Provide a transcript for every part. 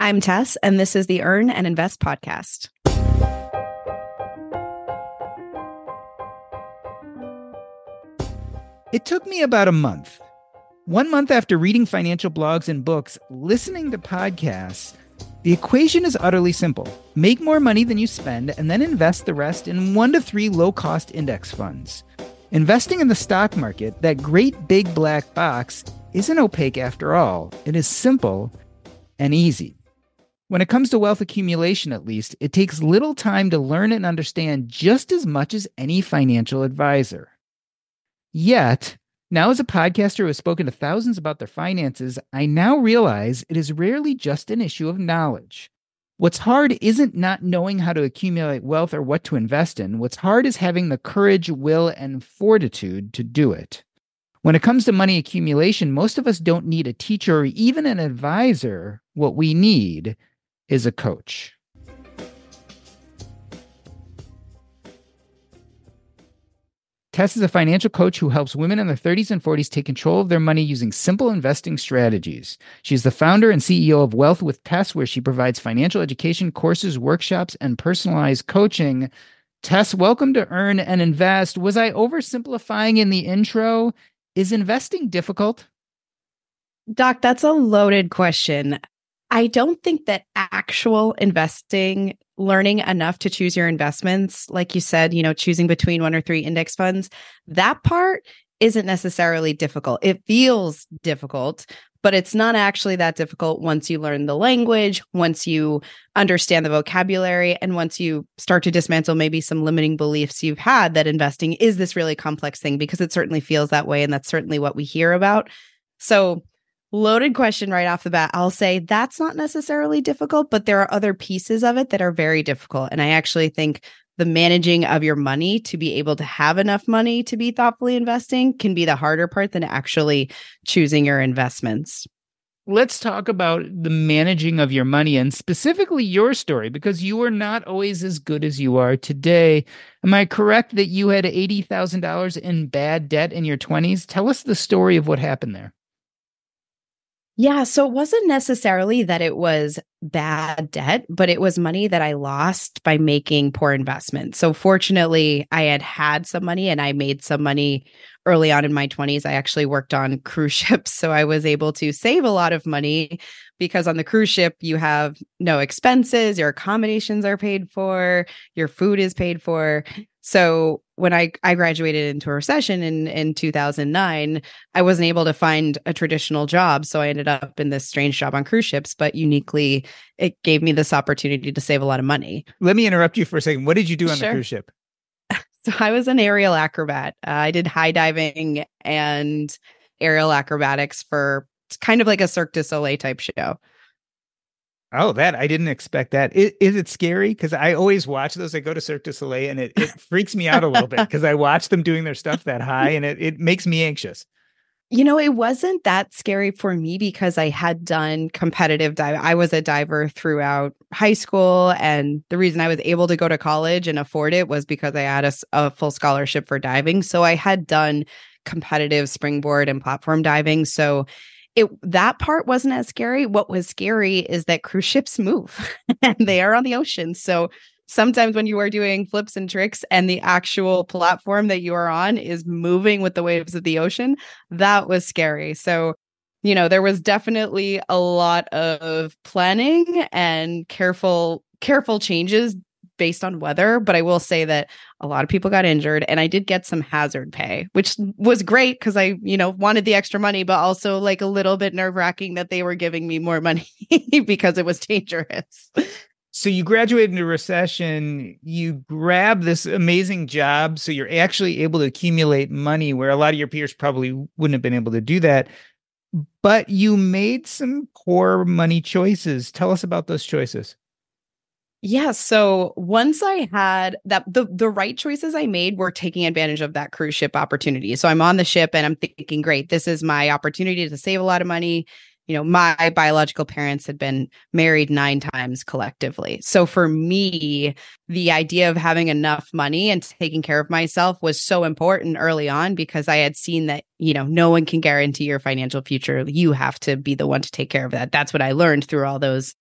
I'm Tess, and this is the Earn and Invest podcast. It took me about a month. One month after reading financial blogs and books, listening to podcasts, the equation is utterly simple make more money than you spend, and then invest the rest in one to three low cost index funds. Investing in the stock market, that great big black box, isn't opaque after all. It is simple and easy. When it comes to wealth accumulation, at least, it takes little time to learn and understand just as much as any financial advisor. Yet, now as a podcaster who has spoken to thousands about their finances, I now realize it is rarely just an issue of knowledge. What's hard isn't not knowing how to accumulate wealth or what to invest in. What's hard is having the courage, will, and fortitude to do it. When it comes to money accumulation, most of us don't need a teacher or even an advisor. What we need is a coach. Tess is a financial coach who helps women in their 30s and 40s take control of their money using simple investing strategies. She's the founder and CEO of Wealth with Tess, where she provides financial education, courses, workshops, and personalized coaching. Tess, welcome to Earn and Invest. Was I oversimplifying in the intro? Is investing difficult? Doc, that's a loaded question. I don't think that actual investing, learning enough to choose your investments, like you said, you know, choosing between one or three index funds, that part isn't necessarily difficult. It feels difficult, but it's not actually that difficult once you learn the language, once you understand the vocabulary, and once you start to dismantle maybe some limiting beliefs you've had that investing is this really complex thing, because it certainly feels that way. And that's certainly what we hear about. So, Loaded question right off the bat. I'll say that's not necessarily difficult, but there are other pieces of it that are very difficult. And I actually think the managing of your money to be able to have enough money to be thoughtfully investing can be the harder part than actually choosing your investments. Let's talk about the managing of your money and specifically your story because you were not always as good as you are today. Am I correct that you had $80,000 in bad debt in your 20s? Tell us the story of what happened there. Yeah. So it wasn't necessarily that it was bad debt, but it was money that I lost by making poor investments. So fortunately, I had had some money and I made some money early on in my 20s. I actually worked on cruise ships. So I was able to save a lot of money because on the cruise ship, you have no expenses, your accommodations are paid for, your food is paid for. So when I, I graduated into a recession in, in 2009, I wasn't able to find a traditional job. So I ended up in this strange job on cruise ships, but uniquely, it gave me this opportunity to save a lot of money. Let me interrupt you for a second. What did you do on sure. the cruise ship? So I was an aerial acrobat. Uh, I did high diving and aerial acrobatics for kind of like a Cirque du Soleil type show. Oh, that I didn't expect that. Is, is it scary? Because I always watch those. I go to Cirque du Soleil, and it, it freaks me out a little bit because I watch them doing their stuff that high, and it it makes me anxious. You know, it wasn't that scary for me because I had done competitive dive. I was a diver throughout high school, and the reason I was able to go to college and afford it was because I had a, a full scholarship for diving. So I had done competitive springboard and platform diving. So it that part wasn't as scary. What was scary is that cruise ships move and they are on the ocean. So sometimes when you are doing flips and tricks and the actual platform that you are on is moving with the waves of the ocean, that was scary. So, you know, there was definitely a lot of planning and careful careful changes based on weather, but I will say that a lot of people got injured and I did get some hazard pay, which was great because I, you know, wanted the extra money, but also like a little bit nerve wracking that they were giving me more money because it was dangerous. So you graduate into recession, you grab this amazing job. So you're actually able to accumulate money where a lot of your peers probably wouldn't have been able to do that. But you made some poor money choices. Tell us about those choices. Yeah. So once I had that, the the right choices I made were taking advantage of that cruise ship opportunity. So I'm on the ship and I'm thinking, great, this is my opportunity to save a lot of money. You know, my biological parents had been married nine times collectively. So for me, the idea of having enough money and taking care of myself was so important early on because I had seen that, you know, no one can guarantee your financial future. You have to be the one to take care of that. That's what I learned through all those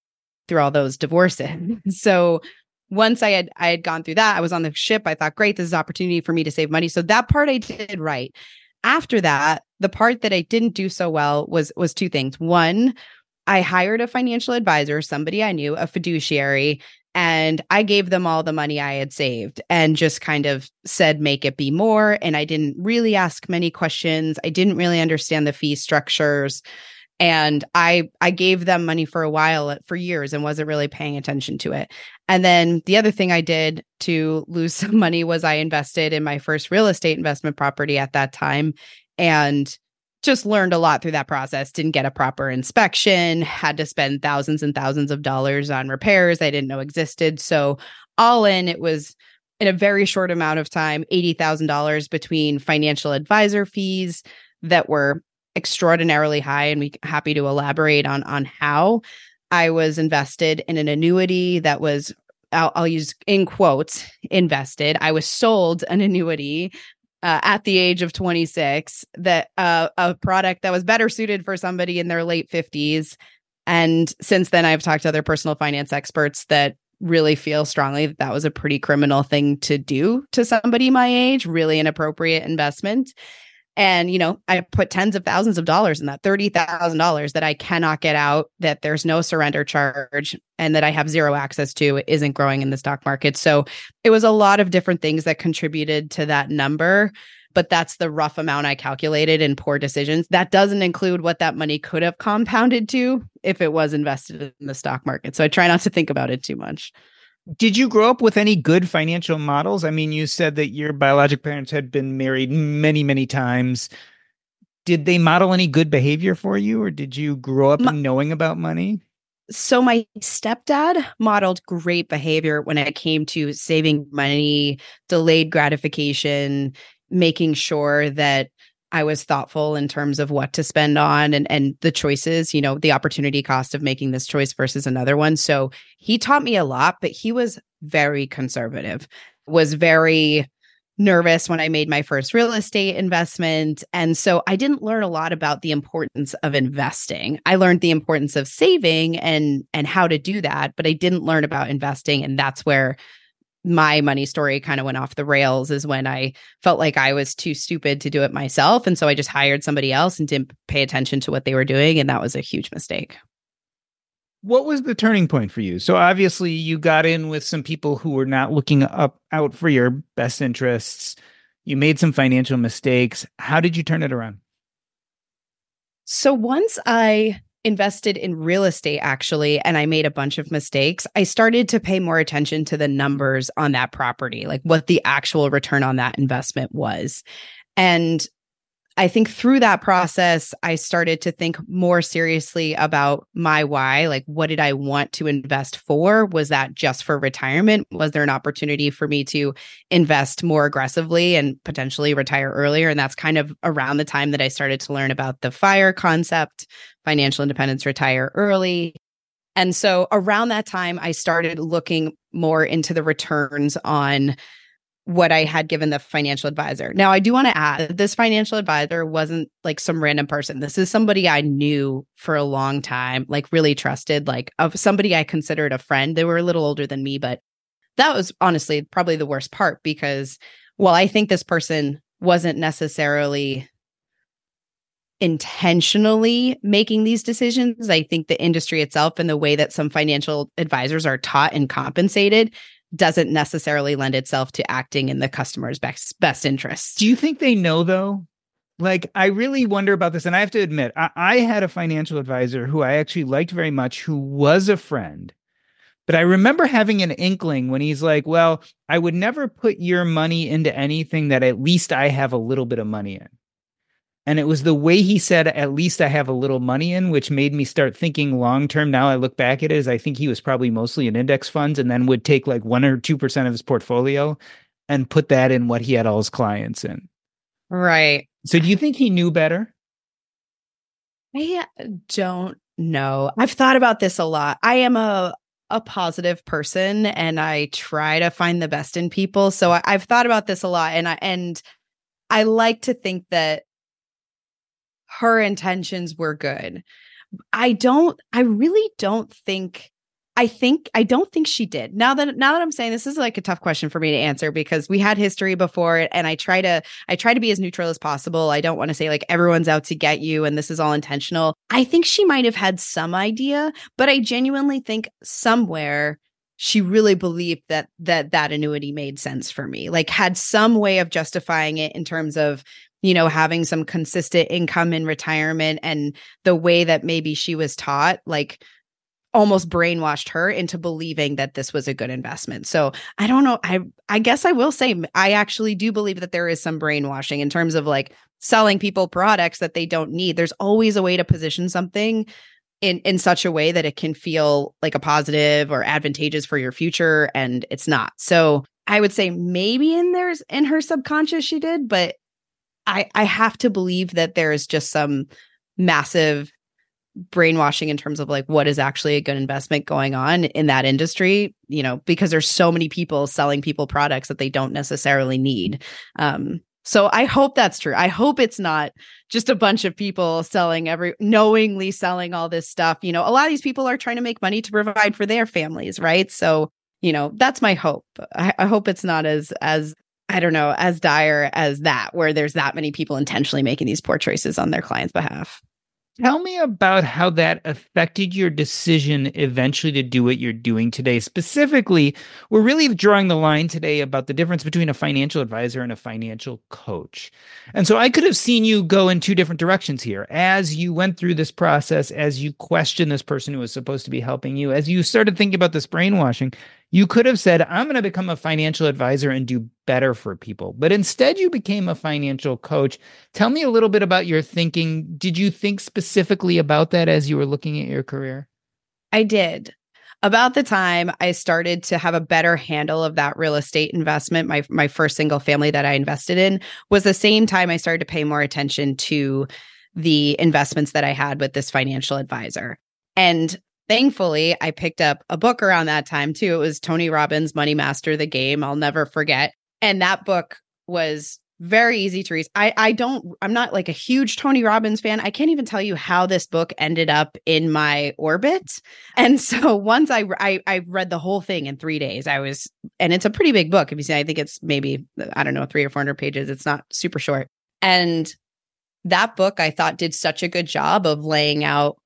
through all those divorces. Mm-hmm. so once I had I had gone through that, I was on the ship. I thought, great, this is opportunity for me to save money. So that part I did right. After that, the part that I didn't do so well was was two things. One, I hired a financial advisor, somebody I knew, a fiduciary, and I gave them all the money I had saved and just kind of said, make it be more. And I didn't really ask many questions. I didn't really understand the fee structures and i i gave them money for a while uh, for years and wasn't really paying attention to it and then the other thing i did to lose some money was i invested in my first real estate investment property at that time and just learned a lot through that process. Didn't get a proper inspection had to spend thousands and thousands of dollars on repairs i didn't know existed. So all in it was in a very short amount of time $80,000 between financial advisor fees that were extraordinarily high and we happy to elaborate on on how I was invested in an annuity that was I'll, I'll use in quotes invested. I was sold an annuity uh, at the age of 26 that uh, a product that was better suited for somebody in their late 50s and since then i've talked to other personal finance experts that really feel strongly that that was a pretty criminal thing to do to somebody my age really inappropriate investment and, you know, I put tens of thousands of dollars in that $30,000 that I cannot get out, that there's no surrender charge, and that I have zero access to isn't growing in the stock market. So it was a lot of different things that contributed to that number. But that's the rough amount I calculated in poor decisions. That doesn't include what that money could have compounded to if it was invested in the stock market. So I try not to think about it too much. Did you grow up with any good financial models? I mean, you said that your biologic parents had been married many, many times. Did they model any good behavior for you, or did you grow up My, knowing about money? So, my stepdad modeled great behavior when it came to saving money, delayed gratification, making sure that I was thoughtful in terms of what to spend on and and the choices, you know, the opportunity cost of making this choice versus another one. So he taught me a lot, but he was very conservative. Was very nervous when I made my first real estate investment. And so I didn't learn a lot about the importance of investing. I learned the importance of saving and and how to do that, but I didn't learn about investing and that's where my money story kind of went off the rails is when I felt like I was too stupid to do it myself. And so I just hired somebody else and didn't pay attention to what they were doing. And that was a huge mistake. What was the turning point for you? So obviously you got in with some people who were not looking up out for your best interests. You made some financial mistakes. How did you turn it around? So once I invested in real estate actually and I made a bunch of mistakes, I started to pay more attention to the numbers on that property, like what the actual return on that investment was. And I think through that process, I started to think more seriously about my why. Like, what did I want to invest for? Was that just for retirement? Was there an opportunity for me to invest more aggressively and potentially retire earlier? And that's kind of around the time that I started to learn about the FIRE concept, financial independence, retire early. And so around that time, I started looking more into the returns on what I had given the financial advisor. Now, I do want to add this financial advisor wasn't like some random person. This is somebody I knew for a long time, like really trusted, like of somebody I considered a friend. They were a little older than me, but that was honestly probably the worst part because well, I think this person wasn't necessarily intentionally making these decisions. I think the industry itself and the way that some financial advisors are taught and compensated doesn't necessarily lend itself to acting in the customer's best best interests. Do you think they know though? Like, I really wonder about this. And I have to admit, I, I had a financial advisor who I actually liked very much, who was a friend. But I remember having an inkling when he's like, Well, I would never put your money into anything that at least I have a little bit of money in. And it was the way he said, at least I have a little money in, which made me start thinking long term. Now I look back at it as I think he was probably mostly in index funds and then would take like one or 2% of his portfolio and put that in what he had all his clients in. Right. So do you think he knew better? I don't know. I've thought about this a lot. I am a a positive person and I try to find the best in people. So I, I've thought about this a lot and I and I like to think that her intentions were good. I don't I really don't think I think I don't think she did. Now that now that I'm saying this is like a tough question for me to answer because we had history before and I try to I try to be as neutral as possible. I don't want to say like everyone's out to get you and this is all intentional. I think she might have had some idea, but I genuinely think somewhere she really believed that that that annuity made sense for me. Like had some way of justifying it in terms of you know, having some consistent income in retirement and the way that maybe she was taught, like almost brainwashed her into believing that this was a good investment. So I don't know. I I guess I will say I actually do believe that there is some brainwashing in terms of like selling people products that they don't need. There's always a way to position something in in such a way that it can feel like a positive or advantageous for your future and it's not. So I would say maybe in there's in her subconscious she did, but I I have to believe that there is just some massive brainwashing in terms of like what is actually a good investment going on in that industry you know because there's so many people selling people products that they don't necessarily need. Um so i hope that's true. I hope it's not just a bunch of people selling every knowingly selling all this stuff. You know a lot of these people are trying to make money to provide for their families right? So you know that's my hope. I, I hope it's not as as I don't know, as dire as that, where there's that many people intentionally making these poor choices on their client's behalf. Tell me about how that affected your decision eventually to do what you're doing today. Specifically, we're really drawing the line today about the difference between a financial advisor and a financial coach. And so I could have seen you go in two different directions here. As you went through this process, as you questioned this person who was supposed to be helping you, as you started thinking about this brainwashing, you could have said, I'm going to become a financial advisor and do better for people. But instead, you became a financial coach. Tell me a little bit about your thinking. Did you think specifically about that as you were looking at your career? I did. About the time I started to have a better handle of that real estate investment, my my first single family that I invested in was the same time I started to pay more attention to the investments that I had with this financial advisor. And thankfully, I picked up a book around that time too. It was Tony Robbins' Money Master the Game. I'll never forget. And that book was very easy to read. I I don't I'm not like a huge Tony Robbins fan. I can't even tell you how this book ended up in my orbit. And so once I I, I read the whole thing in 3 days. I was and it's a pretty big book. If you see I think it's maybe I don't know 3 or 400 pages. It's not super short. And that book I thought did such a good job of laying out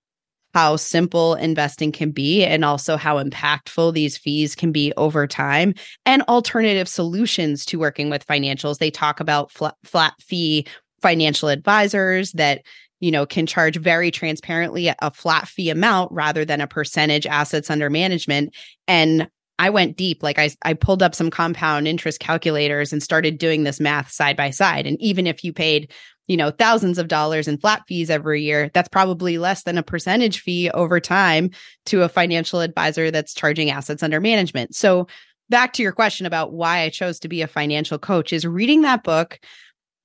how simple investing can be and also how impactful these fees can be over time and alternative solutions to working with financials. They talk about flat, flat fee financial advisors that you know can charge very transparently a flat fee amount rather than a percentage assets under management and I went deep. Like I, I pulled up some compound interest calculators and started doing this math side by side. And even if you paid you know, thousands of dollars in flat fees every year, that's probably less than a percentage fee over time to a financial advisor that's charging assets under management. So, back to your question about why I chose to be a financial coach is reading that book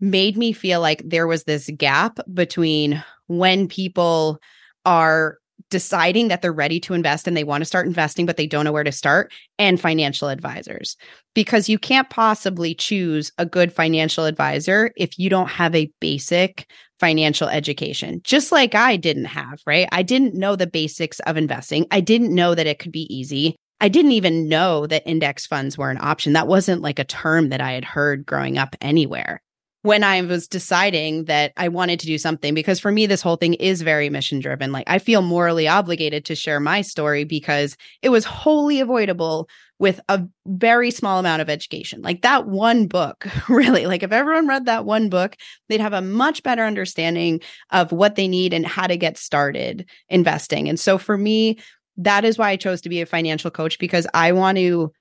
made me feel like there was this gap between when people are deciding that they're ready to invest and they want to start investing, but they don't know where to start, and financial advisors. Because you can't possibly choose a good financial advisor if you don't have a basic financial education, just like I didn't have, right? I didn't know the basics of investing. I didn't know that it could be easy. I didn't even know that index funds were an option. That wasn't like a term that I had heard growing up anywhere when I was deciding that I wanted to do something, because for me, this whole thing is very mission driven. Like I feel morally obligated to share my story because it was wholly avoidable with a very small amount of education. Like that one book, really, like if everyone read that one book, they'd have a much better understanding of what they need and how to get started investing. And so for me, that is why I chose to be a financial coach because I want to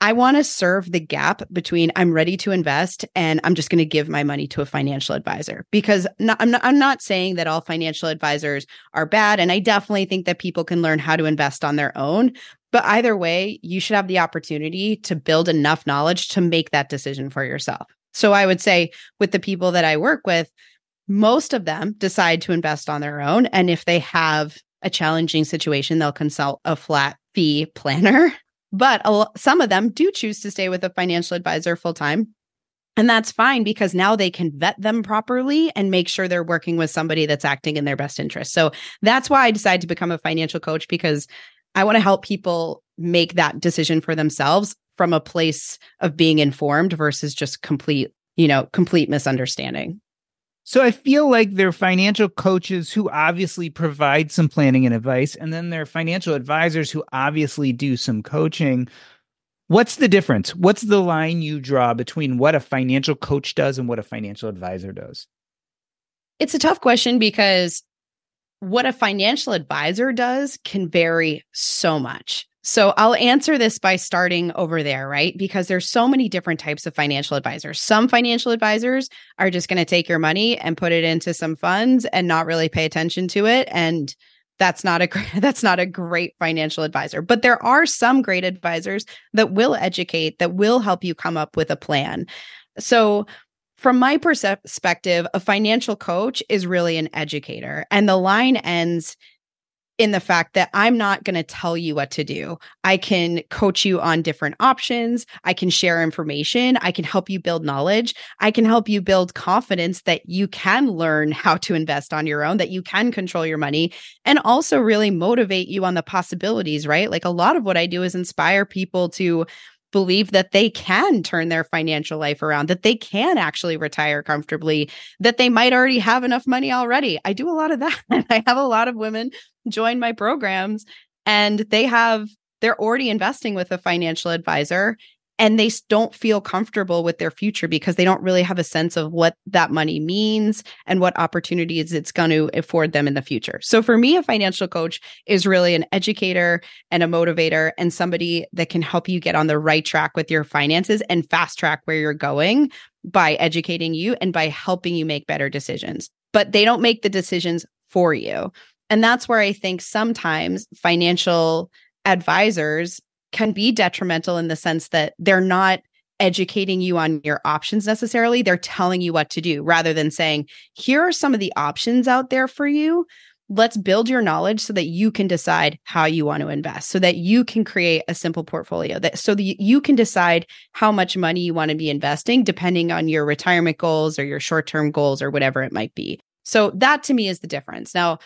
I want to serve the gap between I'm ready to invest and I'm just going to give my money to a financial advisor because not, I'm not I'm not saying that all financial advisors are bad and I definitely think that people can learn how to invest on their own but either way you should have the opportunity to build enough knowledge to make that decision for yourself. So I would say with the people that I work with most of them decide to invest on their own and if they have a challenging situation they'll consult a flat fee planner but some of them do choose to stay with a financial advisor full time. And that's fine because now they can vet them properly and make sure they're working with somebody that's acting in their best interest. So that's why I decided to become a financial coach because I want to help people make that decision for themselves from a place of being informed versus just complete, you know, complete misunderstanding. So I feel like they're financial coaches who obviously provide some planning and advice, and then they're financial advisors who obviously do some coaching. What's the difference? What's the line you draw between what a financial coach does and what a financial advisor does? It's a tough question because what a financial advisor does can vary so much. So I'll answer this by starting over there, right? Because there's so many different types of financial advisors. Some financial advisors are just going to take your money and put it into some funds and not really pay attention to it and that's not a that's not a great financial advisor. But there are some great advisors that will educate, that will help you come up with a plan. So from my perspective, a financial coach is really an educator and the line ends in the fact that I'm not going to tell you what to do. I can coach you on different options. I can share information. I can help you build knowledge. I can help you build confidence that you can learn how to invest on your own, that you can control your money, and also really motivate you on the possibilities, right? Like a lot of what I do is inspire people to believe that they can turn their financial life around, that they can actually retire comfortably, that they might already have enough money already. I do a lot of that. I have a lot of women join my programs and they have, they're already investing with a financial advisor and they don't feel comfortable with their future because they don't really have a sense of what that money means and what opportunities it's going to afford them in the future. So for me, a financial coach is really an educator and a motivator and somebody that can help you get on the right track with your finances and fast track where you're going by educating you and by helping you make better decisions. But they don't make the decisions for you. And that's where I think sometimes financial advisors can be detrimental in the sense that they're not educating you on your options necessarily. They're telling you what to do rather than saying, here are some of the options out there for you. Let's build your knowledge so that you can decide how you want to invest, so that you can create a simple portfolio, that so that you can decide how much money you want to be investing depending on your retirement goals or your short-term goals or whatever it might be. So that to me is the difference. Now,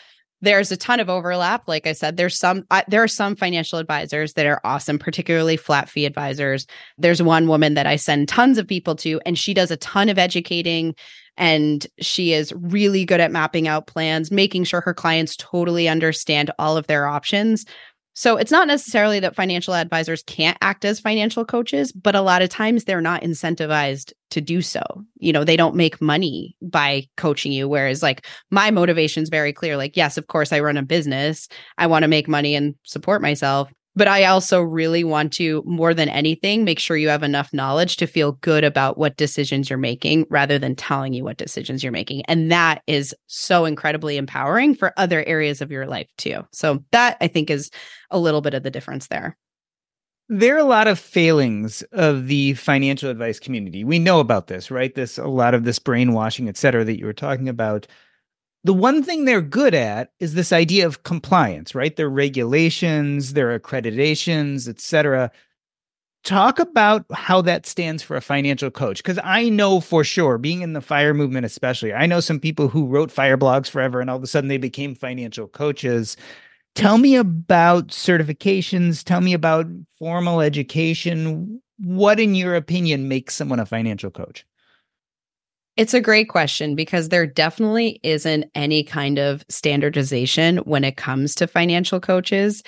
there's a ton of overlap. Like i said there's some there are some financial advisors that are awesome particularly flat fee advisors. There's one woman that i send tons of people to and she does a ton of educating and she is really good at mapping out plans making sure her clients totally understand all of their options so it's not necessarily that financial advisors can't act as financial coaches, but a lot of times they're not incentivized to do so. You know, they don't make money by coaching you. Whereas, like, my motivation is very clear. Like, yes, of course, I run a business, I want to make money and support myself. But I also really want to, more than anything, make sure you have enough knowledge to feel good about what decisions you're making rather than telling you what decisions you're making. And that is so incredibly empowering for other areas of your life too. So that I think is a little bit of the difference there. There are a lot of failings of the financial advice community. We know about this, right? This a lot of this brainwashing, et cetera, that you were talking about the one thing they're good at is this idea of compliance, right? Their regulations, their accreditations, etc. Talk about how that stands for a financial coach. Because I know for sure, being in the fire movement, especially, I know some people who wrote fire blogs forever and all of a sudden they became financial coaches. Tell me about certifications. Tell me about formal education. What, in your opinion, makes someone a financial coach? It's a great question because there definitely isn't any kind of standardization when it comes to financial coaches.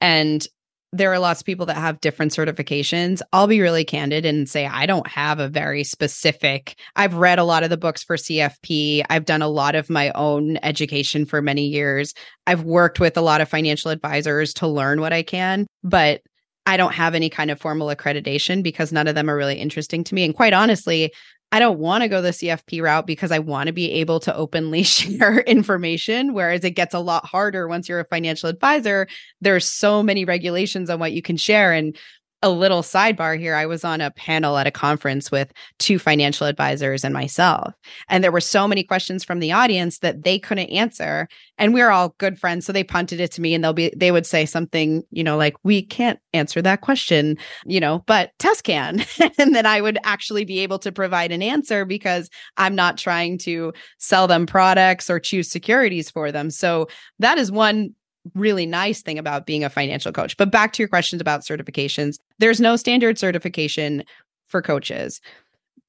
And there are lots of people that have different certifications. I'll be really candid and say I don't have a very specific. I've read a lot of the books for CFP. I've done a lot of my own education for many years. I've worked with a lot of financial advisors to learn what I can, but I don't have any kind of formal accreditation because none of them are really interesting to me. And quite honestly, I don't want to go the CFP route because I want to be able to openly share information. Whereas it gets a lot harder once you're a financial advisor. There's so many regulations on what you can share. And a little sidebar here I was on a panel at a conference with two financial advisors and myself. And there were so many questions from the audience that they couldn't answer. And we are all good friends. So they punted it to me and they'll be, they would say something, you know, like, we can't answer that question, you know, but Tess can. and then I would actually be able to provide an answer because I'm not trying to sell them products or choose securities for them. So that is one really nice thing about being a financial coach. But back to your questions about certifications, there's no standard certification for coaches.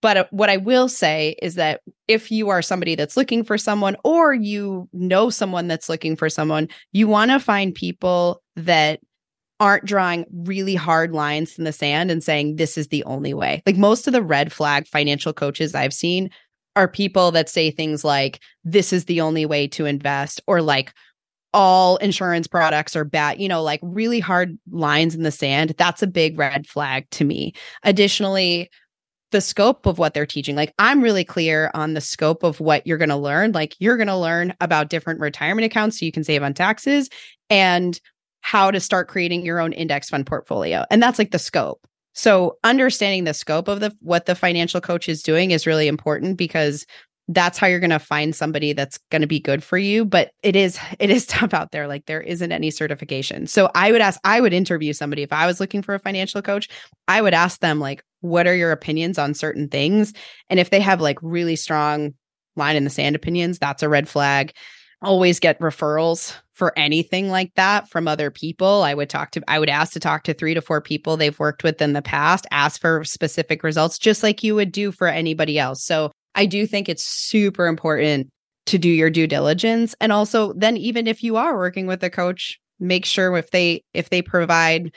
But uh, what I will say is that if you are somebody that's looking for someone or you know someone that's looking for someone, you want to find people that aren't drawing really hard lines in the sand and saying this is the only way. Like most of the red flag financial coaches I've seen are people that say things like this is the only way to invest or like all insurance products are bad, you know, like really hard lines in the sand. That's a big red flag to me. Additionally, the scope of what they're teaching. Like, I'm really clear on the scope of what you're going to learn. Like, you're going to learn about different retirement accounts so you can save on taxes and how to start creating your own index fund portfolio. And that's like the scope. So, understanding the scope of the what the financial coach is doing is really important because that's how you're going to find somebody that's going to be good for you but it is it is tough out there like there isn't any certification. So i would ask i would interview somebody if i was looking for a financial coach i would ask them like what are your opinions on certain things? And if they have like really strong line in the sand opinions that's a red flag. Always get referrals for anything like that from other people. I would talk to i would ask to talk to 3 to 4 people they've worked with in the past ask for specific results just like you would do for anybody else. So I do think it's super important to do your due diligence. And also then even if you are working with a coach make sure if they if they provide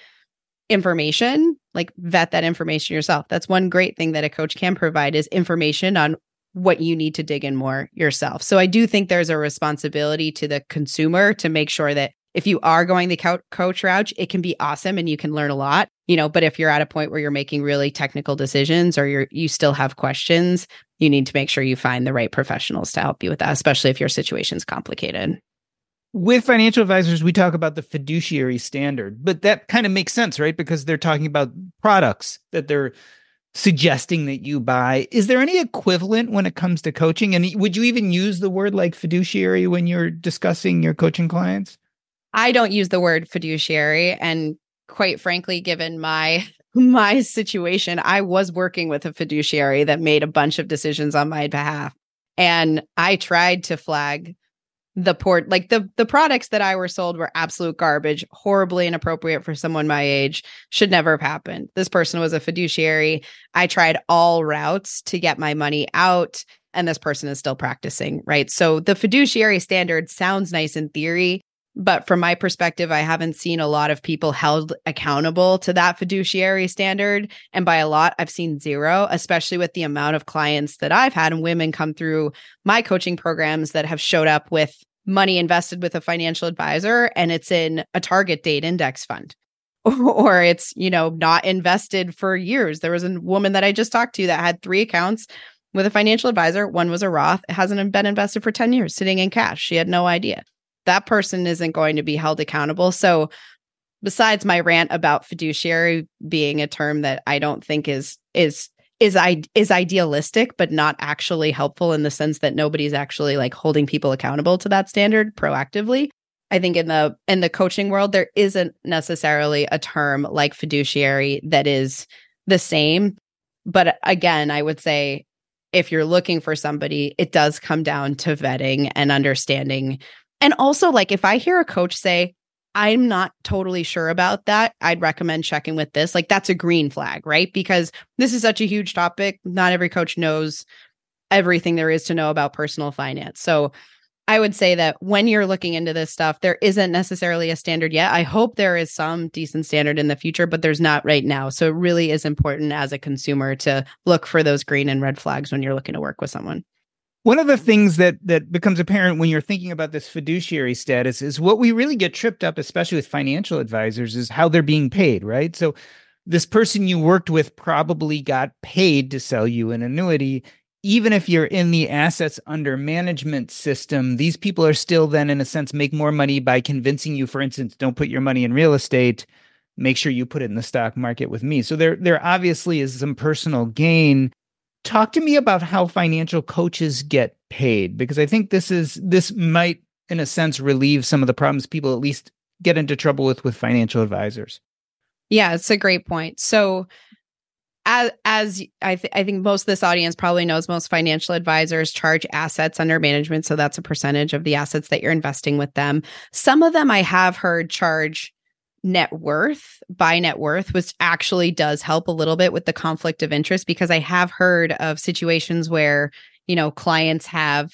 information like vet that information yourself. That's one great thing that a coach can provide is information on what you need to dig in more yourself. So i do think there's a responsibility to the consumer to make sure that if you are going the coach route it can be awesome and you can learn a lot you know but if you're at a point where you're making really technical decisions or you're you still have questions you need to make sure you find the right professionals to help you with that especially if your situation's complicated. With financial advisors we talk about the fiduciary standard but that kind of makes sense right? Because they're talking about products that they're suggesting that you buy. Is there any equivalent when it comes to coaching? And would you even use the word like fiduciary when you're discussing your coaching clients? I don't use the word fiduciary. And quite frankly, given my my situation, I was working with a fiduciary that made a bunch of decisions on my behalf. And I tried to flag the port like the the products that I were sold were absolute garbage, horribly inappropriate for someone my age, should never have happened. This person was a fiduciary. I tried all routes to get my money out and this person is still practicing, right? So the fiduciary standard sounds nice in theory, but from my perspective, I haven't seen a lot of people held accountable to that fiduciary standard. And by a lot, I've seen zero, especially with the amount of clients that I've had. And women come through my coaching programs that have showed up with money invested with a financial advisor and it's in a target date index fund. Or it's you know not invested for years. There was a woman that i just talked to that had three accounts with a financial advisor. One was a roth. It hasn't been invested for 10 years sitting in cash. She had no idea that person isn't going to be held accountable. So, besides my rant about fiduciary being a term that I don't think is is is I is idealistic but not actually helpful in the sense that nobody's actually like holding people accountable to that standard proactively. I think in the in the coaching world there isn't necessarily a term like fiduciary that is the same. But again, I would say if you're looking for somebody, it does come down to vetting and understanding and also, like, if I hear a coach say, I'm not totally sure about that. I'd recommend checking with this. Like that's a green flag, right? Because this is such a huge topic. Not every coach knows everything there is to know about personal finance. So I would say that when you're looking into this stuff, there isn't necessarily a standard yet. I hope there is some decent standard in the future, but there's not right now. So it really is important as a consumer to look for those green and red flags when you're looking to work with someone. One of the things that that becomes apparent when you're thinking about this fiduciary status is what we really get tripped up, especially with financial advisors, is how they're being paid, right? So this person you worked with probably got paid to sell you an annuity. Even if you're in the assets under management system, these people are still then, in a sense, make more money by convincing you, for instance, don't put your money in real estate. Make sure you put it in the stock market with me. So there, there obviously is some personal gain talk to me about how financial coaches get paid because i think this is this might in a sense relieve some of the problems people at least get into trouble with with financial advisors. Yeah it's a great point. So as as I, th- I think most of this audience probably knows most financial advisors charge assets under management so that's a percentage of the assets that you're investing with them. Some of them i have heard charge net worth by net worth, which actually does help a little bit with the conflict of interest because I have heard of situations where, you know, clients have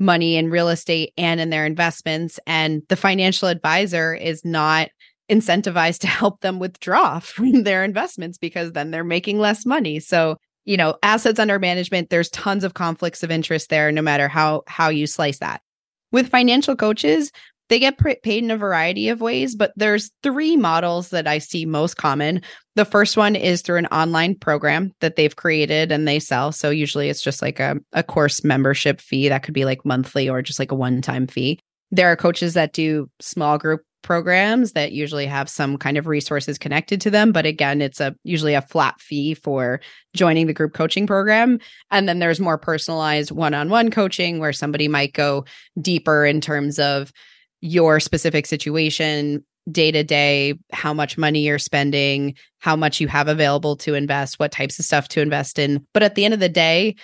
money in real estate and in their investments, and the financial advisor is not incentivized to help them withdraw from their investments because then they're making less money. So, you know, assets under management, there's tons of conflicts of interest there, no matter how how you slice that. With financial coaches, they get paid in a variety of ways, but there's three models that I see most common. The first one is through an online program that they've created and they sell. So usually it's just like a, a course membership fee that could be like monthly or just like a one time fee. There are coaches that do small group programs that usually have some kind of resources connected to them but again it's a usually a flat fee for joining the group coaching program and then there's more personalized one-on-one coaching where somebody might go deeper in terms of your specific situation day to day, how much money you're spending, how much you have available to invest, what types of stuff to invest in. But at the end of the day,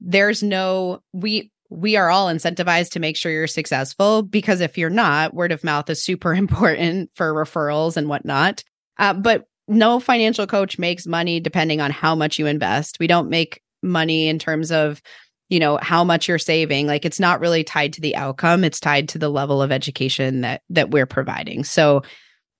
there's no we we are all incentivized to make sure you're successful because if you're not, word of mouth is super important for referrals and whatnot. Uh, but no financial coach makes money depending on how much you invest. We don't make money in terms of you know how much you're saving like it's not really tied to the outcome it's tied to the level of education that that we're providing. So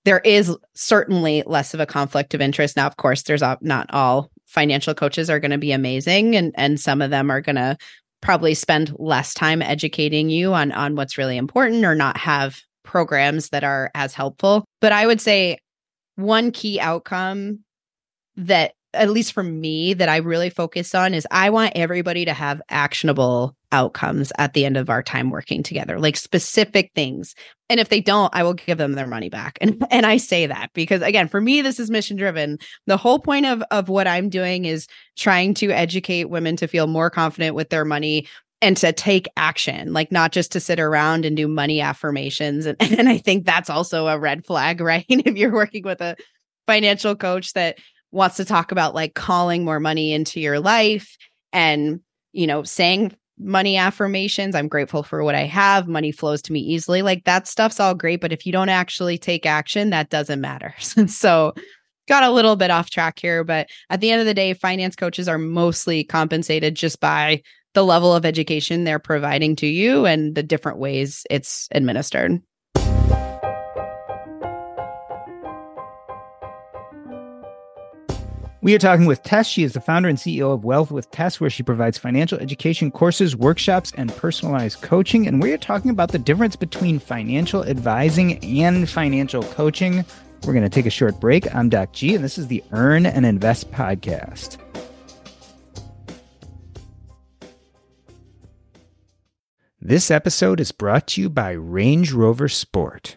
there is certainly less of a conflict of interest. Now of course there's not all financial coaches are going to be amazing and and some of them are going to probably spend less time educating you on on what's really important or not have programs that are as helpful. But i would say one key outcome that at least for me, that I really focus on is I want everybody to have actionable outcomes at the end of our time working together, like specific things. And if they don't, I will give them their money back. And and I say that because again, for me, this is mission driven. The whole point of of what I'm doing is trying to educate women to feel more confident with their money and to take action, like not just to sit around and do money affirmations. And, and I think that's also a red flag, right? if you're working with a financial coach that wants to talk about like calling more money into your life and, you know, saying money affirmations. I'm grateful for what I have. Money flows to me easily. Like that stuff's all great. But if you don't actually take action, that doesn't matter. so, got a little bit off track here. But at the end of the day, finance coaches are mostly compensated just by the level of education they're providing to you and the different ways it's administered. We are talking with Tess. She is the founder and CEO of Wealth with Tess, where she provides financial education courses, workshops, and personalized coaching. And we are talking about the difference between financial advising and financial coaching. We're going to take a short break. I'm Doc G, and this is the Earn and Invest podcast. This episode is brought to you by Range Rover Sport.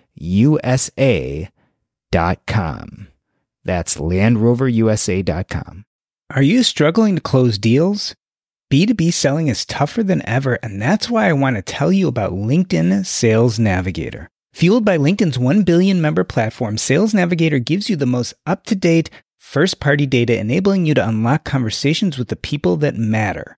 USA.com. That's LandRoverUSA.com. Are you struggling to close deals? B2B selling is tougher than ever, and that's why I want to tell you about LinkedIn Sales Navigator. Fueled by LinkedIn's 1 billion member platform, Sales Navigator gives you the most up to date, first party data, enabling you to unlock conversations with the people that matter.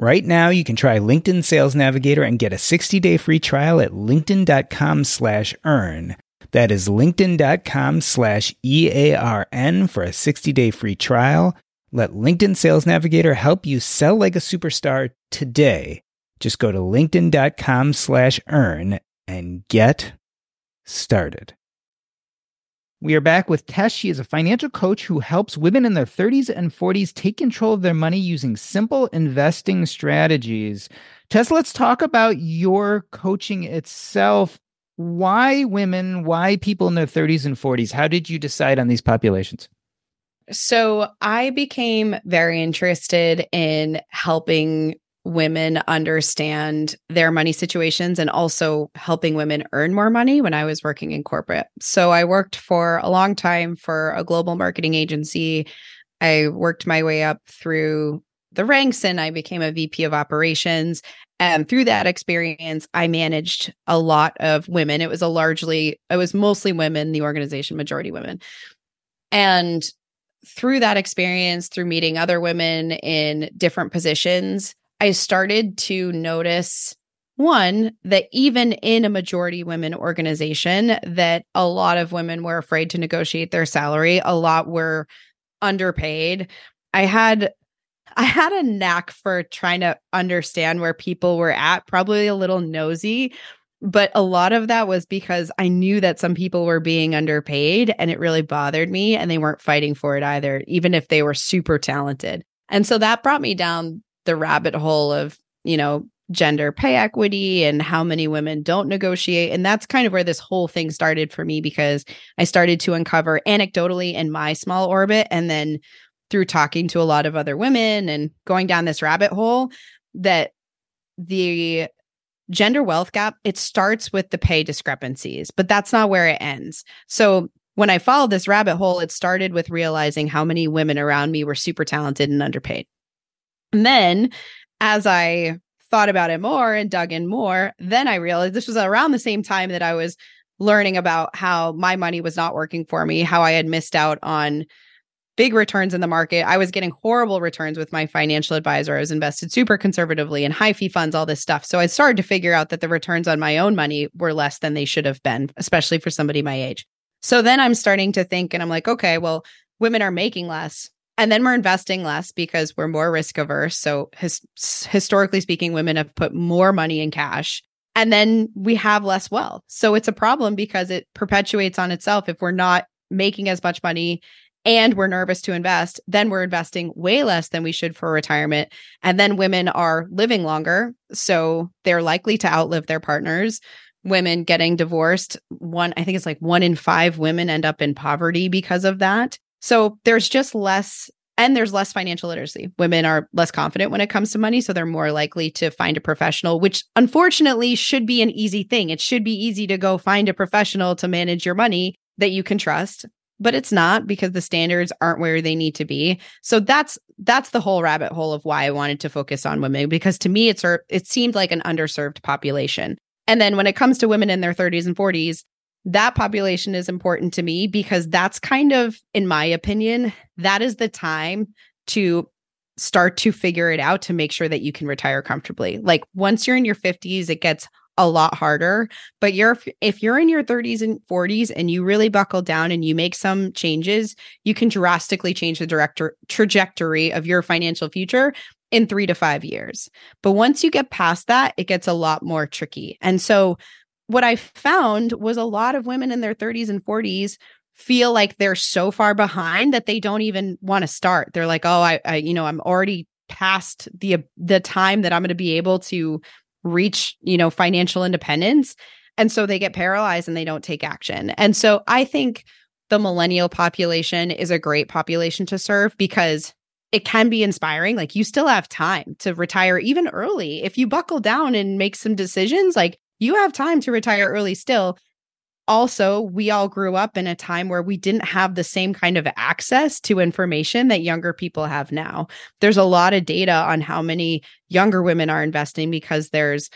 Right now, you can try LinkedIn Sales Navigator and get a 60-day free trial at linkedin.com slash earn. That is linkedin.com slash E-A-R-N for a 60-day free trial. Let LinkedIn Sales Navigator help you sell like a superstar today. Just go to linkedin.com slash earn and get started. We are back with Tess. She is a financial coach who helps women in their 30s and 40s take control of their money using simple investing strategies. Tess, let's talk about your coaching itself. Why women? Why people in their 30s and 40s? How did you decide on these populations? So, I became very interested in helping women understand their money situations and also helping women earn more money when I was working in corporate. So I worked for a long time for a global marketing agency. I worked my way up through the ranks and I became a VP of operations. And through that experience, I managed a lot of women. It was a largely, it was mostly women, the organization, majority women. And through that experience, through meeting other women in different positions, I started to notice one that even in a majority women organization that a lot of women were afraid to negotiate their salary, a lot were underpaid. I had I had a knack for trying to understand where people were at, probably a little nosy, but a lot of that was because I knew that some people were being underpaid and it really bothered me and they weren't fighting for it either, even if they were super talented. And so that brought me down the rabbit hole of, you know, gender pay equity and how many women don't negotiate. And that's kind of where this whole thing started for me because I started to uncover anecdotally in my small orbit and then through talking to a lot of other women and going down this rabbit hole that the gender wealth gap it starts with the pay discrepancies but that's not where it ends so when i followed this rabbit hole it started with realizing how many women around me were super talented and underpaid and then as I thought about it more and dug in more, then I realized this was around the same time that I was learning about how my money was not working for me, how I had missed out on big returns in the market. I was getting horrible returns with my financial advisor. I was invested super conservatively in high fee funds, all this stuff. So I started to figure out that the returns on my own money were less than they should have been, especially for somebody my age. So then I'm starting to think, and I'm like, okay, well, women are making less and then we're investing less because we're more risk averse. So his, historically speaking, women have put more money in cash and then we have less wealth. So it's a problem because it perpetuates on itself. If we're not making as much money and we're nervous to invest, then we're investing way less than we should for retirement. And then women are living longer. So they're likely to outlive their partners. Women getting divorced, one, I think it's like one in five women end up in poverty because of that. So there's just less and there's less financial literacy. Women are less confident when it comes to money, so they're more likely to find a professional, which unfortunately should be an easy thing. It should be easy to go find a professional to manage your money that you can trust, but it's not because the standards aren't where they need to be. So that's that's the whole rabbit hole of why I wanted to focus on women because to me it's er, it seemed like an underserved population. And then when it comes to women in their 30s and 40s, that population is important to me because that's kind of, in my opinion, that is the time to start to figure it out to make sure that you can retire comfortably. Like once you're in your 50s, it gets a lot harder, but you're if you're in your 30s and 40s and you really buckle down and you make some changes, you can drastically change the director trajectory of your financial future in 3 to 5 years. But once you get past that, it gets a lot more tricky. And so what I found was a lot of women in their 30s and 40s feel like they're so far behind that they don't even want to start. They're like, "Oh, I, I you know, I'm already past the the time that I'm going to be able to reach, you know, financial independence." And so they get paralyzed and they don't take action. And so I think the millennial population is a great population to serve because it can be inspiring. Like you still have time to retire even early. If you buckle down and make some decisions, like you have time to retire early still also, we all grew up in a time where we didn't have the same kind of access to information that younger people have now. There's a lot of data on how many younger women are investing because there's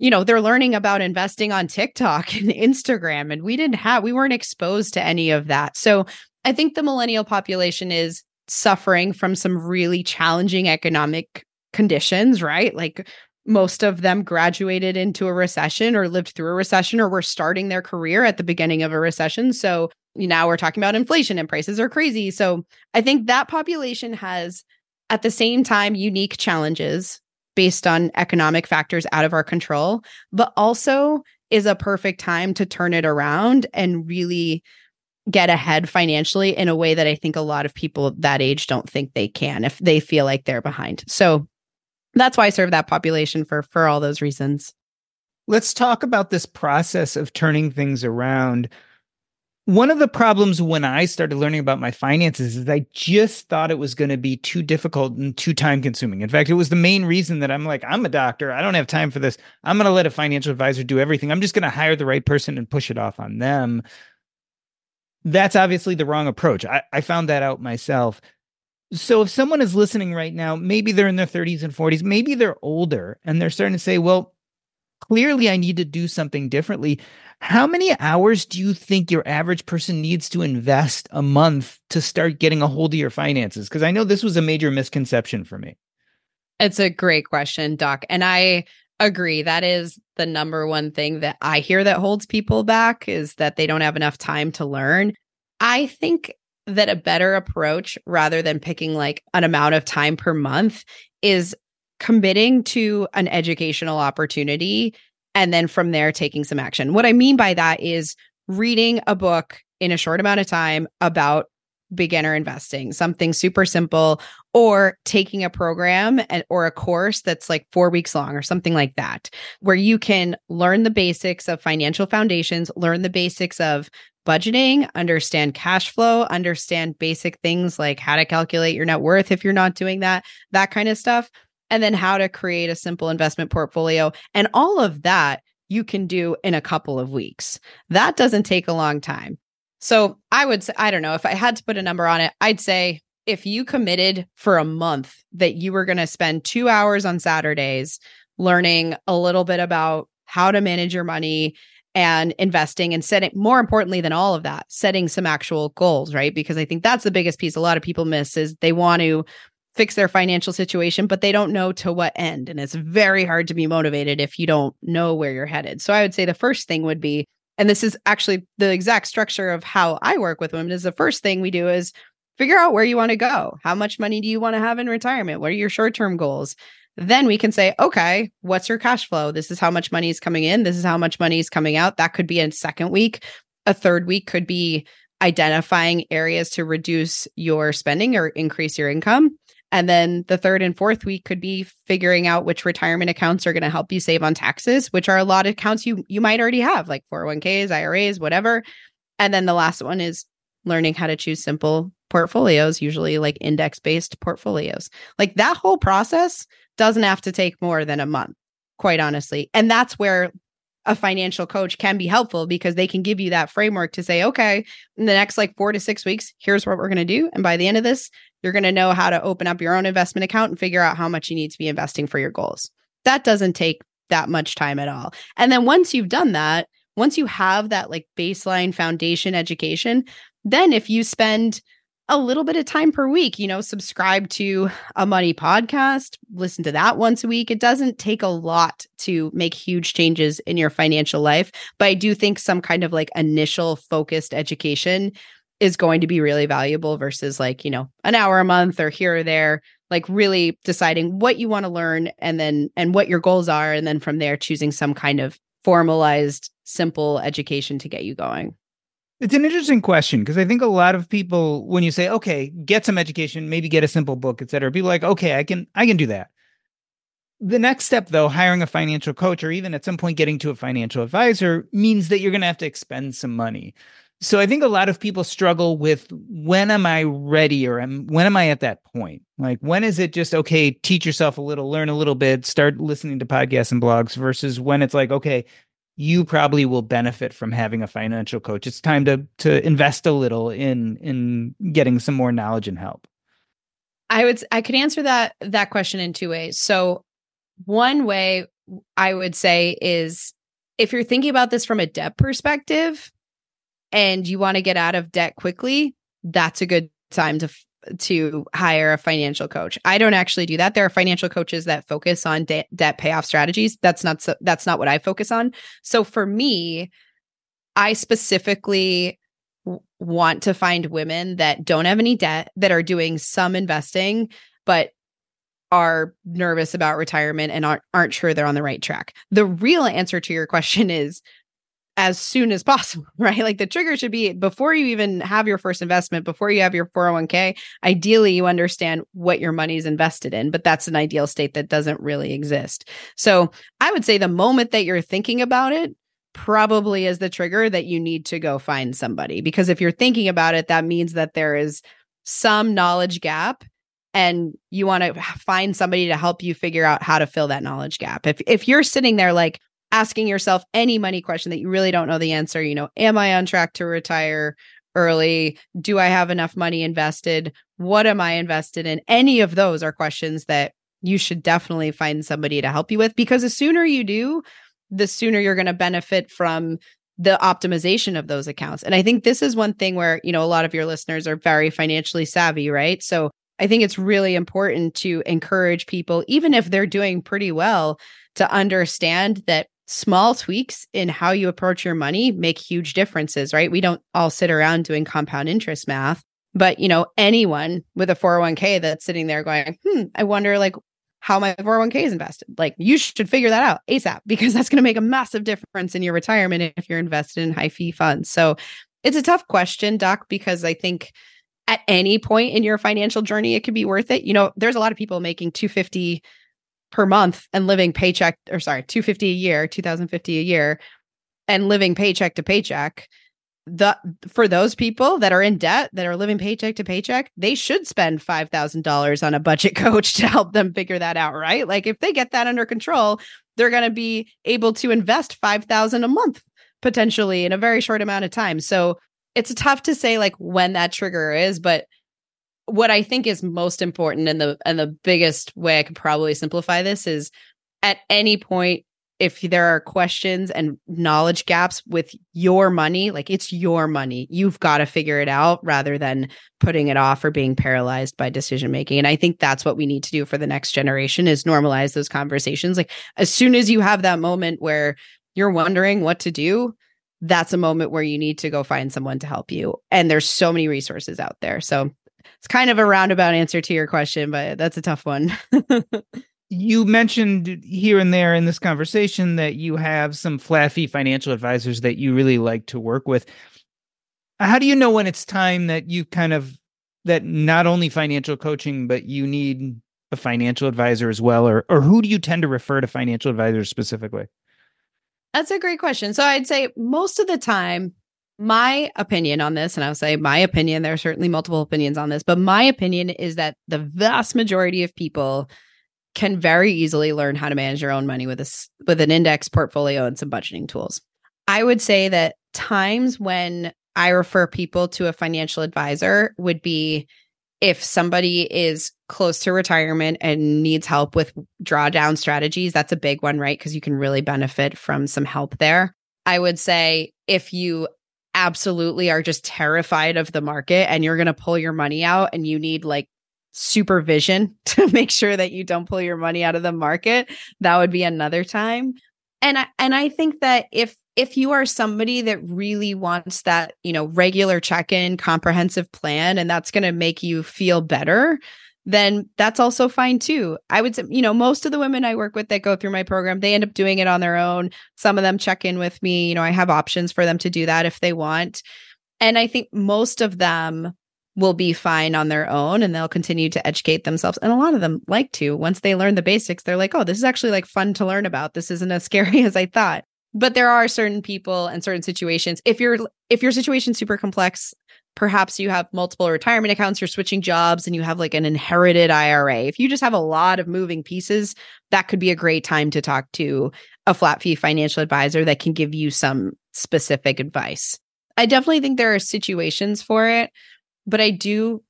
you know, they're learning about investing on TikTok and Instagram and we didn't have we weren't exposed to any of that. So, I think the millennial population is suffering from some really challenging economic conditions, right? Like most of them graduated into a recession or lived through a recession or were starting their career at the beginning of a recession. So now we're talking about inflation and prices are crazy. So I think that population has, at the same time, unique challenges based on economic factors out of our control, but also is a perfect time to turn it around and really get ahead financially in a way that I think a lot of people that age don't think they can if they feel like they're behind. So that's why I serve that population for for all those reasons. Let's talk about this process of turning things around. One of the problems when I started learning about my finances is I just thought it was going to be too difficult and too time consuming. In fact, it was the main reason that I'm like, I'm a doctor. I don't have time for this. I'm going to let a financial advisor do everything. I'm just going to hire the right person and push it off on them. That's obviously the wrong approach. I, I found that out myself. So if someone is listening right now, maybe they're in their 30s and 40s, maybe they're older and they're starting to say, well, clearly I need to do something differently. How many hours do you think your average person needs to invest a month to start getting a hold of your finances? Because I know this was a major misconception for me. It's a great question, Doc. And I agree. That is the number one thing that I hear that holds people back is that they don't have enough time to learn. I think that a better approach rather than picking like an amount of time per month is committing to an educational opportunity and then from there taking some action. What I mean by that is reading a book in a short amount of time about beginner investing, something super simple, or taking a program and, or a course that's like four weeks long or something like that, where you can learn the basics of financial foundations, learn the basics of budgeting, understand cash flow, understand basic things like how to calculate your net worth if you're not doing that, that kind of stuff, and then how to create a simple investment portfolio. And all of that you can do in a couple of weeks. That doesn't take a long time. So I would say, I don't know, if I had to put a number on it, I'd say if you committed for a month that you were going to spend two hours on Saturdays learning a little bit about how to manage your money and investing and setting more importantly than all of that setting some actual goals right? Because i think that's the biggest piece a lot of people miss is they want to fix their financial situation but they don't know to what end. And it's very hard to be motivated if you don't know where you're headed. So i would say the first thing would be and this is actually the exact structure of how i work with women is the first thing we do is figure out where you want to go. How much money do you want to have in retirement? What are your short-term goals then we can say, okay, what's your cash flow? This is how much money is coming in. This is how much money is coming out. That could be a second week. A third week could be identifying areas to reduce your spending or increase your income. And then the third and fourth week could be figuring out which retirement accounts are going to help you save on taxes, which are a lot of accounts you you might already have, like 401ks, IRAs, whatever. And then the last one is learning how to choose simple portfolios, usually like index based portfolios. Like that whole process doesn't have to take more than a month, quite honestly. And that's where a financial coach can be helpful because they can give you that framework to say, okay, in the next like four to six weeks, here's what we're going to do. And by the end of this, you're going to know how to open up your own investment account and figure out how much you need to be investing for your goals. That doesn't take that much time at all. And then once you've done that, once you have that like baseline foundation education, then if you spend a little bit of time per week, you know, subscribe to a money podcast, listen to that once a week. It doesn't take a lot to make huge changes in your financial life, but I do think some kind of like initial focused education is going to be really valuable versus like, you know, an hour a month or here or there, like really deciding what you want to learn and then and what your goals are and then from there choosing some kind of formalized simple education to get you going. It's an interesting question because I think a lot of people, when you say, okay, get some education, maybe get a simple book, et cetera, people like, okay, I can, I can do that. The next step, though, hiring a financial coach or even at some point getting to a financial advisor means that you're going to have to expend some money. So I think a lot of people struggle with when am I ready or when am I at that point? Like, when is it just, okay, teach yourself a little, learn a little bit, start listening to podcasts and blogs versus when it's like, okay, you probably will benefit from having a financial coach. It's time to to invest a little in in getting some more knowledge and help. I would I could answer that that question in two ways. So one way I would say is if you're thinking about this from a debt perspective and you want to get out of debt quickly, that's a good time to to hire a financial coach. I don't actually do that. There are financial coaches that focus on de- debt payoff strategies. That's not so, that's not what I focus on. So for me, I specifically w- want to find women that don't have any debt that are doing some investing but are nervous about retirement and aren't aren't sure they're on the right track. The real answer to your question is as soon as possible, right? Like the trigger should be before you even have your first investment, before you have your 401k. Ideally, you understand what your money is invested in, but that's an ideal state that doesn't really exist. So I would say the moment that you're thinking about it, probably is the trigger that you need to go find somebody. Because if you're thinking about it, that means that there is some knowledge gap and you want to find somebody to help you figure out how to fill that knowledge gap. If if you're sitting there like asking yourself any money question that you really don't know the answer. You know, am I on track to retire early? Do I have enough money invested? What am I invested in? Any of those are questions that you should definitely find somebody to help you with because the sooner you do, the sooner you're going to benefit from the optimization of those accounts. And I think this is one thing where, you know, a lot of your listeners are very financially savvy, right? So I think it's really important to encourage people, even if they're doing pretty well, to understand that small tweaks in how you approach your money make huge differences, right? We don't all sit around doing compound interest math, but you know, anyone with a 401k that's sitting there going, "Hmm, I wonder like how my 401k is invested." Like you should figure that out ASAP because that's going to make a massive difference in your retirement if you're invested in high fee funds. So, it's a tough question, doc, because I think at any point in your financial journey it could be worth it. You know, there's a lot of people making 250 per month and living paycheck or sorry 250 a year 2050 a year and living paycheck to paycheck the for those people that are in debt that are living paycheck to paycheck they should spend $5000 on a budget coach to help them figure that out right? Like if they get that under control they're going to be able to invest 5000 a month potentially in a very short amount of time. So it's tough to say like when that trigger is but what I think is most important and the and the biggest way I could probably simplify this is at any point if there are questions and knowledge gaps with your money, like it's your money, you've got to figure it out rather than putting it off or being paralyzed by decision making. And I think that's what we need to do for the next generation is normalize those conversations. Like as soon as you have that moment where you're wondering what to do, that's a moment where you need to go find someone to help you. And there's so many resources out there. So it's kind of a roundabout answer to your question, but that's a tough one. you mentioned here and there in this conversation that you have some flat fee financial advisors that you really like to work with. How do you know when it's time that you kind of that not only financial coaching, but you need a financial advisor as well, or or who do you tend to refer to financial advisors specifically? That's a great question. So I'd say most of the time my opinion on this, and I'll say my opinion, there are certainly multiple opinions on this, but my opinion is that the vast majority of people can very easily learn how to manage their own money with a, with an index portfolio and some budgeting tools. I would say that times when I refer people to a financial advisor would be if somebody is close to retirement and needs help with drawdown strategies. That's a big one, right? Because you can really benefit from some help there. I would say if you absolutely are just terrified of the market and you're going to pull your money out and you need like supervision to make sure that you don't pull your money out of the market, that would be another time. And I, and I think that if if you are somebody that really wants that, you know, regular check-in comprehensive plan and that's going to make you feel better, then that's also fine too. I would say, you know, most of the women I work with that go through my program, they end up doing it on their own. Some of them check in with me. You know, I have options for them to do that if they want. And I think most of them will be fine on their own and they'll continue to educate themselves. And a lot of them like to. Once they learn the basics, they're like, oh, this is actually like fun to learn about. This isn't as scary as I thought. But there are certain people and certain situations. If your if your situation's super complex, perhaps you have multiple retirement accounts, you're switching jobs, and you have like an inherited IRA. If you just have a lot of moving pieces, that could be a great time to talk to a flat fee financial advisor that can give you some specific advice. I definitely think there are situations for it but I do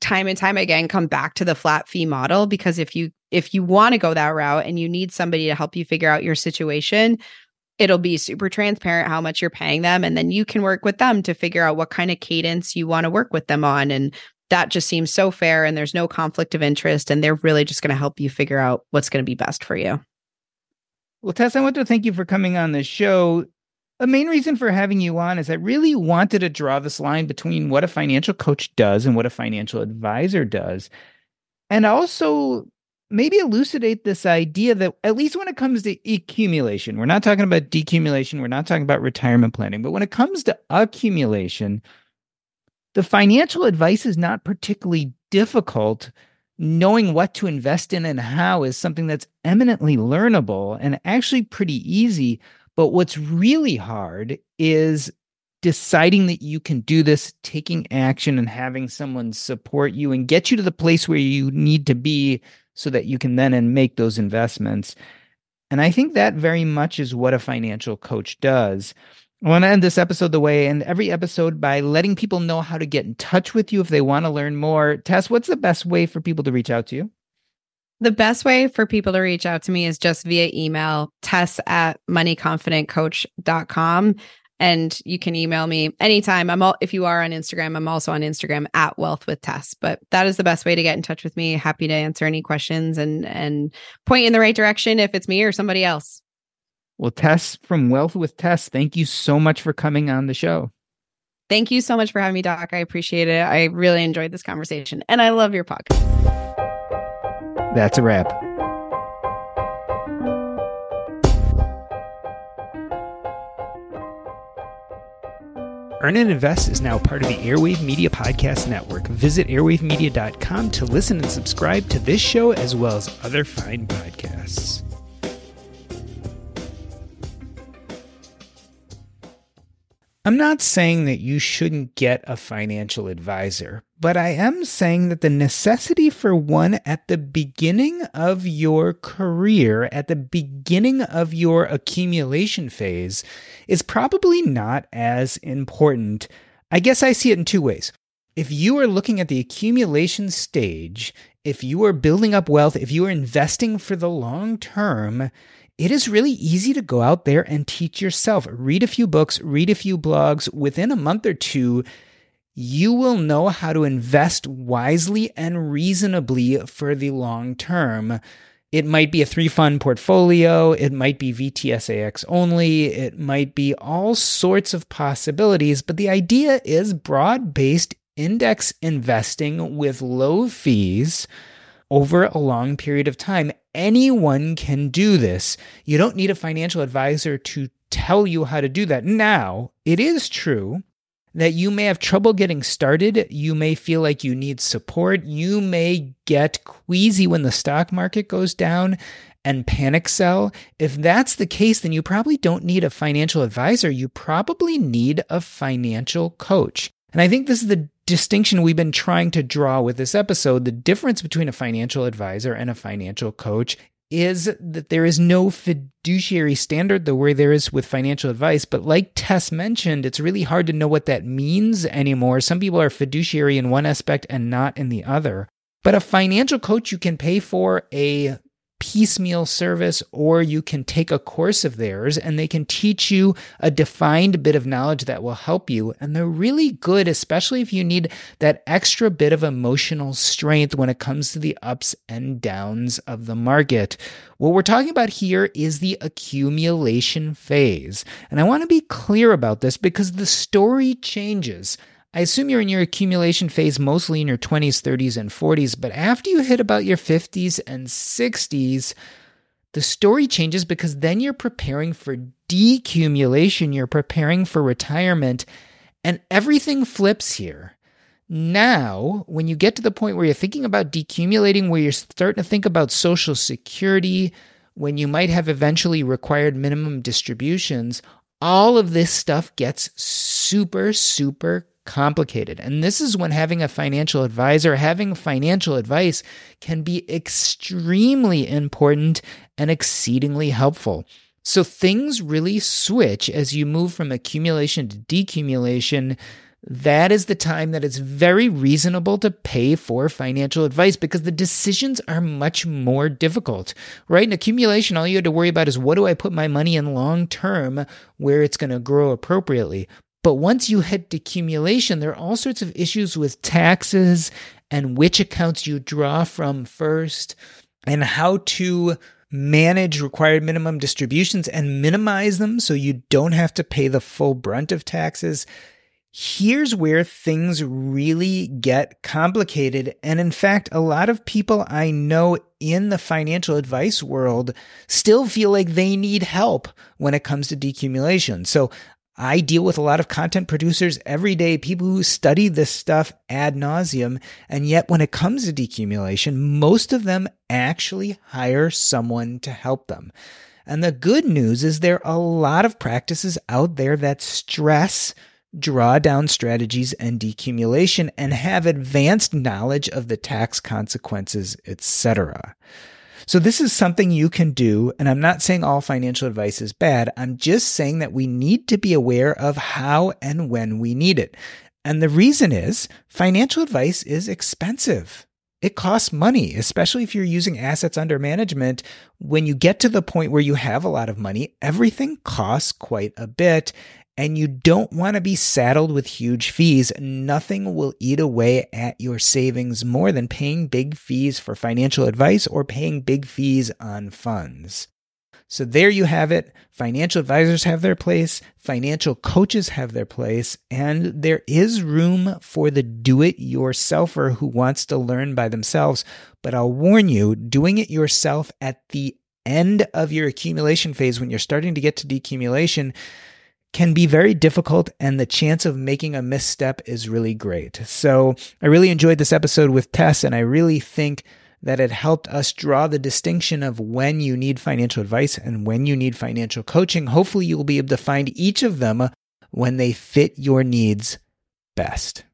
time and time again come back to the flat fee model because if you if you want to go that route and you need somebody to help you figure out your situation it'll be super transparent how much you're paying them and then you can work with them to figure out what kind of cadence you want to work with them on and that just seems so fair and there's no conflict of interest and they're really just going to help you figure out what's going to be best for you well tess i want to thank you for coming on the show a main reason for having you on is I really wanted to draw this line between what a financial coach does and what a financial advisor does. And also maybe elucidate this idea that, at least when it comes to accumulation, we're not talking about decumulation, we're not talking about retirement planning, but when it comes to accumulation, the financial advice is not particularly difficult. Knowing what to invest in and how is something that's eminently learnable and actually pretty easy. But what's really hard is deciding that you can do this, taking action, and having someone support you and get you to the place where you need to be so that you can then and make those investments. And I think that very much is what a financial coach does. I want to end this episode the way and every episode by letting people know how to get in touch with you if they want to learn more. Tess, what's the best way for people to reach out to you? The best way for people to reach out to me is just via email, tess at moneyconfidentcoach.com. And you can email me anytime. I'm all, if you are on Instagram, I'm also on Instagram at wealth with Tess. But that is the best way to get in touch with me. Happy to answer any questions and and point in the right direction if it's me or somebody else. Well, Tess from Wealth with Tess, thank you so much for coming on the show. Thank you so much for having me, Doc. I appreciate it. I really enjoyed this conversation and I love your podcast. That's a wrap. Earn and Invest is now part of the Airwave Media Podcast Network. Visit airwavemedia.com to listen and subscribe to this show as well as other fine podcasts. I'm not saying that you shouldn't get a financial advisor, but I am saying that the necessity for one at the beginning of your career, at the beginning of your accumulation phase, is probably not as important. I guess I see it in two ways. If you are looking at the accumulation stage, if you are building up wealth, if you are investing for the long term, it is really easy to go out there and teach yourself. Read a few books, read a few blogs. Within a month or two, you will know how to invest wisely and reasonably for the long term. It might be a three fund portfolio. It might be VTSAX only. It might be all sorts of possibilities. But the idea is broad based index investing with low fees over a long period of time. Anyone can do this. You don't need a financial advisor to tell you how to do that. Now, it is true that you may have trouble getting started. You may feel like you need support. You may get queasy when the stock market goes down and panic sell. If that's the case, then you probably don't need a financial advisor. You probably need a financial coach. And I think this is the distinction we've been trying to draw with this episode. The difference between a financial advisor and a financial coach is that there is no fiduciary standard the way there is with financial advice. But like Tess mentioned, it's really hard to know what that means anymore. Some people are fiduciary in one aspect and not in the other. But a financial coach you can pay for a piecemeal service or you can take a course of theirs and they can teach you a defined bit of knowledge that will help you. And they're really good, especially if you need that extra bit of emotional strength when it comes to the ups and downs of the market. What we're talking about here is the accumulation phase. And I want to be clear about this because the story changes. I assume you're in your accumulation phase mostly in your 20s, 30s, and 40s, but after you hit about your 50s and 60s, the story changes because then you're preparing for decumulation, you're preparing for retirement, and everything flips here. Now, when you get to the point where you're thinking about decumulating, where you're starting to think about Social Security, when you might have eventually required minimum distributions, all of this stuff gets super, super complicated. And this is when having a financial advisor, having financial advice can be extremely important and exceedingly helpful. So things really switch as you move from accumulation to decumulation. That is the time that it's very reasonable to pay for financial advice because the decisions are much more difficult. Right? In accumulation, all you have to worry about is what do I put my money in long term where it's going to grow appropriately. But once you hit decumulation, there are all sorts of issues with taxes and which accounts you draw from first and how to manage required minimum distributions and minimize them so you don't have to pay the full brunt of taxes. Here's where things really get complicated. And in fact, a lot of people I know in the financial advice world still feel like they need help when it comes to decumulation. So I deal with a lot of content producers every day, people who study this stuff ad nauseum. And yet when it comes to decumulation, most of them actually hire someone to help them. And the good news is there are a lot of practices out there that stress drawdown strategies and decumulation and have advanced knowledge of the tax consequences, etc. So this is something you can do. And I'm not saying all financial advice is bad. I'm just saying that we need to be aware of how and when we need it. And the reason is financial advice is expensive. It costs money, especially if you're using assets under management. When you get to the point where you have a lot of money, everything costs quite a bit and you don't want to be saddled with huge fees. Nothing will eat away at your savings more than paying big fees for financial advice or paying big fees on funds. So there you have it. Financial advisors have their place, financial coaches have their place, and there is room for the do it yourselfer who wants to learn by themselves. But I'll warn you, doing it yourself at the end of your accumulation phase when you're starting to get to decumulation can be very difficult and the chance of making a misstep is really great. So I really enjoyed this episode with Tess and I really think that it helped us draw the distinction of when you need financial advice and when you need financial coaching. Hopefully you will be able to find each of them when they fit your needs best.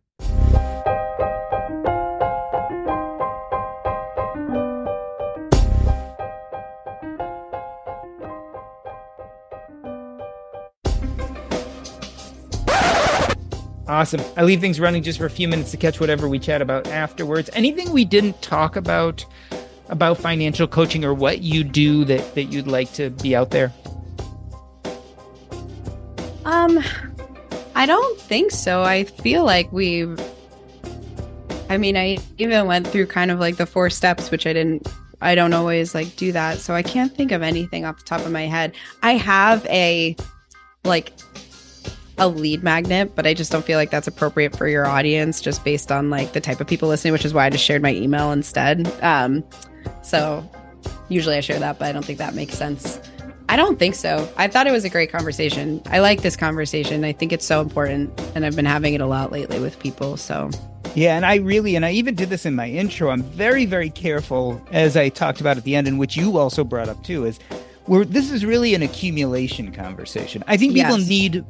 Awesome. I leave things running just for a few minutes to catch whatever we chat about afterwards. Anything we didn't talk about about financial coaching or what you do that that you'd like to be out there? Um I don't think so. I feel like we I mean, I even went through kind of like the four steps which I didn't I don't always like do that. So I can't think of anything off the top of my head. I have a like a lead magnet, but I just don't feel like that's appropriate for your audience just based on like the type of people listening, which is why I just shared my email instead. Um, so usually I share that, but I don't think that makes sense. I don't think so. I thought it was a great conversation. I like this conversation. I think it's so important, and I've been having it a lot lately with people. So, yeah, and I really, and I even did this in my intro. I'm very, very careful, as I talked about at the end, and which you also brought up too, is where this is really an accumulation conversation. I think people yes. need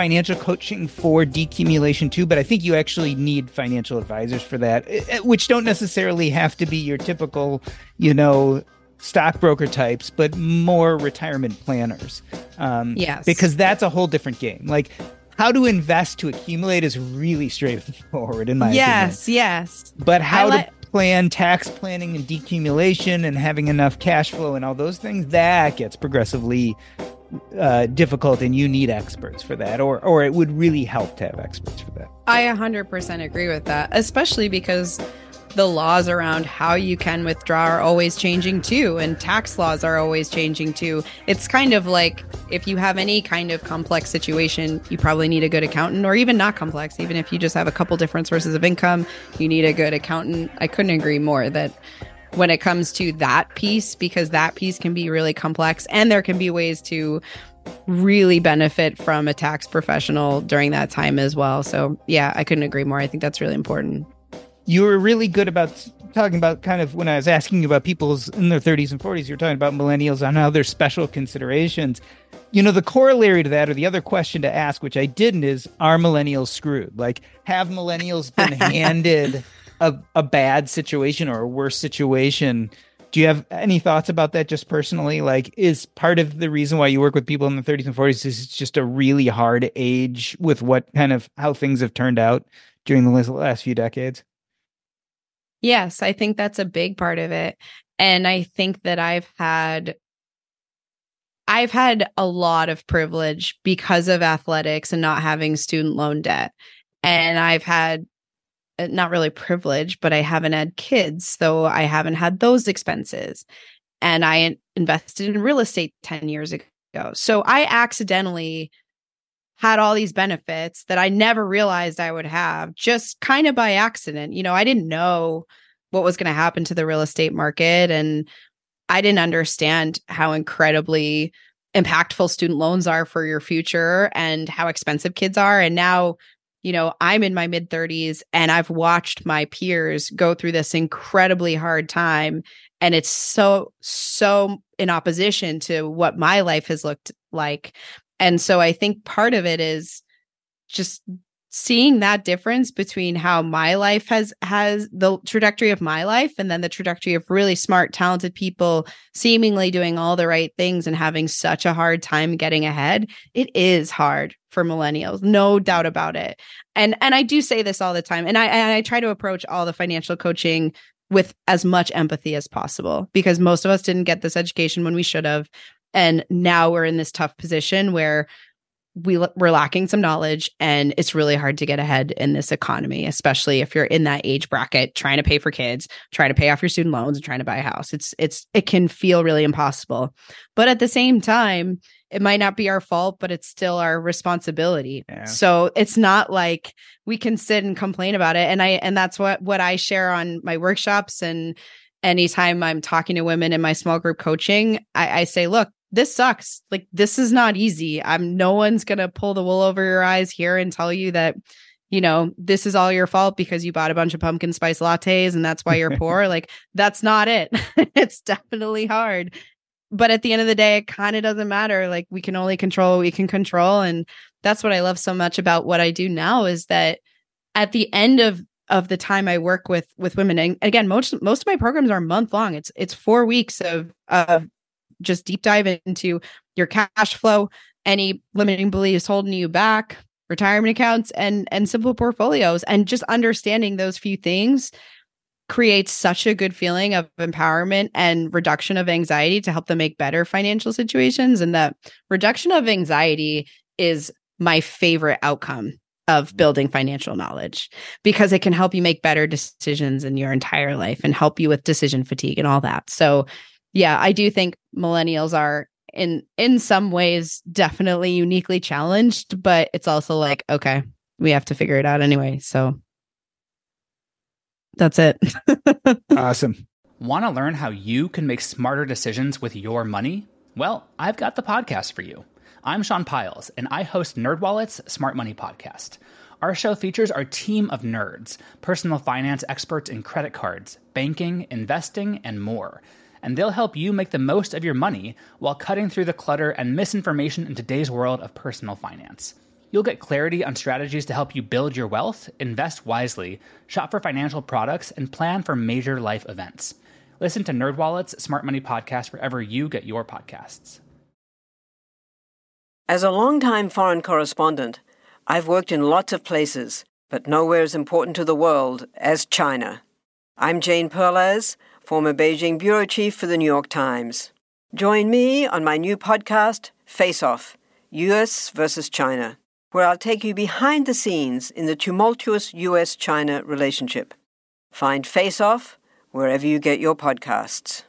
financial coaching for decumulation too, but I think you actually need financial advisors for that, eh, eh, which don't necessarily have to be your typical, you know, stockbroker types, but more retirement planners. Um, yes. Because that's a whole different game. Like, how to invest to accumulate is really straightforward in my yes, opinion. Yes, But how to plan, tax planning and decumulation, and having enough cash flow and all those things, that gets progressively uh, difficult, and you need experts for that, or or it would really help to have experts for that. I 100% agree with that, especially because the laws around how you can withdraw are always changing too, and tax laws are always changing too. It's kind of like if you have any kind of complex situation, you probably need a good accountant, or even not complex, even if you just have a couple different sources of income, you need a good accountant. I couldn't agree more that when it comes to that piece, because that piece can be really complex, and there can be ways to really benefit from a tax professional during that time as well. So, yeah, I couldn't agree more. I think that's really important you were really good about talking about kind of when I was asking you about people's in their 30s and 40s, you're talking about millennials on how there's special considerations. You know, the corollary to that, or the other question to ask, which I didn't, is are millennials screwed? Like, have millennials been handed a, a bad situation or a worse situation? Do you have any thoughts about that just personally? Like, is part of the reason why you work with people in the 30s and 40s is it's just a really hard age with what kind of how things have turned out during the last few decades? Yes, I think that's a big part of it. And I think that I've had I've had a lot of privilege because of athletics and not having student loan debt. And I've had Uh, not really privilege, but I haven't had kids, so I haven't had those expenses. And I invested in real estate 10 years ago. So I accidentally had all these benefits that I never realized I would have just kind of by accident. You know, I didn't know what was going to happen to the real estate market and I didn't understand how incredibly impactful student loans are for your future and how expensive kids are and now you know, I'm in my mid 30s and I've watched my peers go through this incredibly hard time. And it's so, so in opposition to what my life has looked like. And so I think part of it is just seeing that difference between how my life has has the trajectory of my life and then the trajectory of really smart talented people seemingly doing all the right things and having such a hard time getting ahead it is hard for millennials no doubt about it. And and I do say this all the time and I and I try to approach all the financial coaching with as much empathy as possible because most of us didn't get this education when we should have. And now we're in this tough position where we we're lacking some knowledge and it's really hard to get ahead in this economy especially if you're in that age bracket trying to pay for kids trying to pay off your student loans and trying to buy a house. It's it's it can feel really impossible. But at the same time it might not be our fault but it's still our responsibility. Yeah. so it's not like we can sit and complain about it. And i and that's what what i share on my workshops and anytime i'm talking to women in my small group coaching I, I say look this sucks. Like this is not easy. I'm no one's going to pull the wool over your eyes here and tell you that you know, this is all your fault because you bought a bunch of pumpkin spice lattes and that's why you're poor. Like that's not it. it's definitely hard. But at the end of the day, it kind of doesn't matter. Like we can only control what we can control and that's what I love so much about what I do now is that at the end of of the time I work with with women and again most most of my programs are month long. It's it's 4 weeks of of just deep dive into your cash flow, any limiting beliefs holding you back, retirement accounts and and simple portfolios. And just understanding those few things creates such a good feeling of empowerment and reduction of anxiety to help them make better financial situations. And that reduction of anxiety is my favorite outcome of mm-hmm. building financial knowledge because it can help you make better decisions in your entire life and help you with decision fatigue and all that. So yeah, I do think millennials are in in some ways definitely uniquely challenged, but it's also like, okay, we have to figure it out anyway. So that's it. awesome. Want to learn how you can make smarter decisions with your money? Well, I've got the podcast for you. I'm Sean Pyles, and I host NerdWallet's Smart Money Podcast. Our show features our team of nerds, personal finance experts in credit cards, banking, investing, and more – and they'll help you make the most of your money while cutting through the clutter and misinformation in today's world of personal finance. You'll get clarity on strategies to help you build your wealth, invest wisely, shop for financial products, and plan for major life events. Listen to NerdWallet's Smart Money Podcast wherever you get your podcasts. As a longtime foreign correspondent, I've worked in lots of places, but nowhere as important to the world as China. I'm Jane Perlez, former Beijing bureau chief for the New York Times. Join me on my new podcast, Face Off US versus China, where I'll take you behind the scenes in the tumultuous US China relationship. Find Face Off wherever you get your podcasts.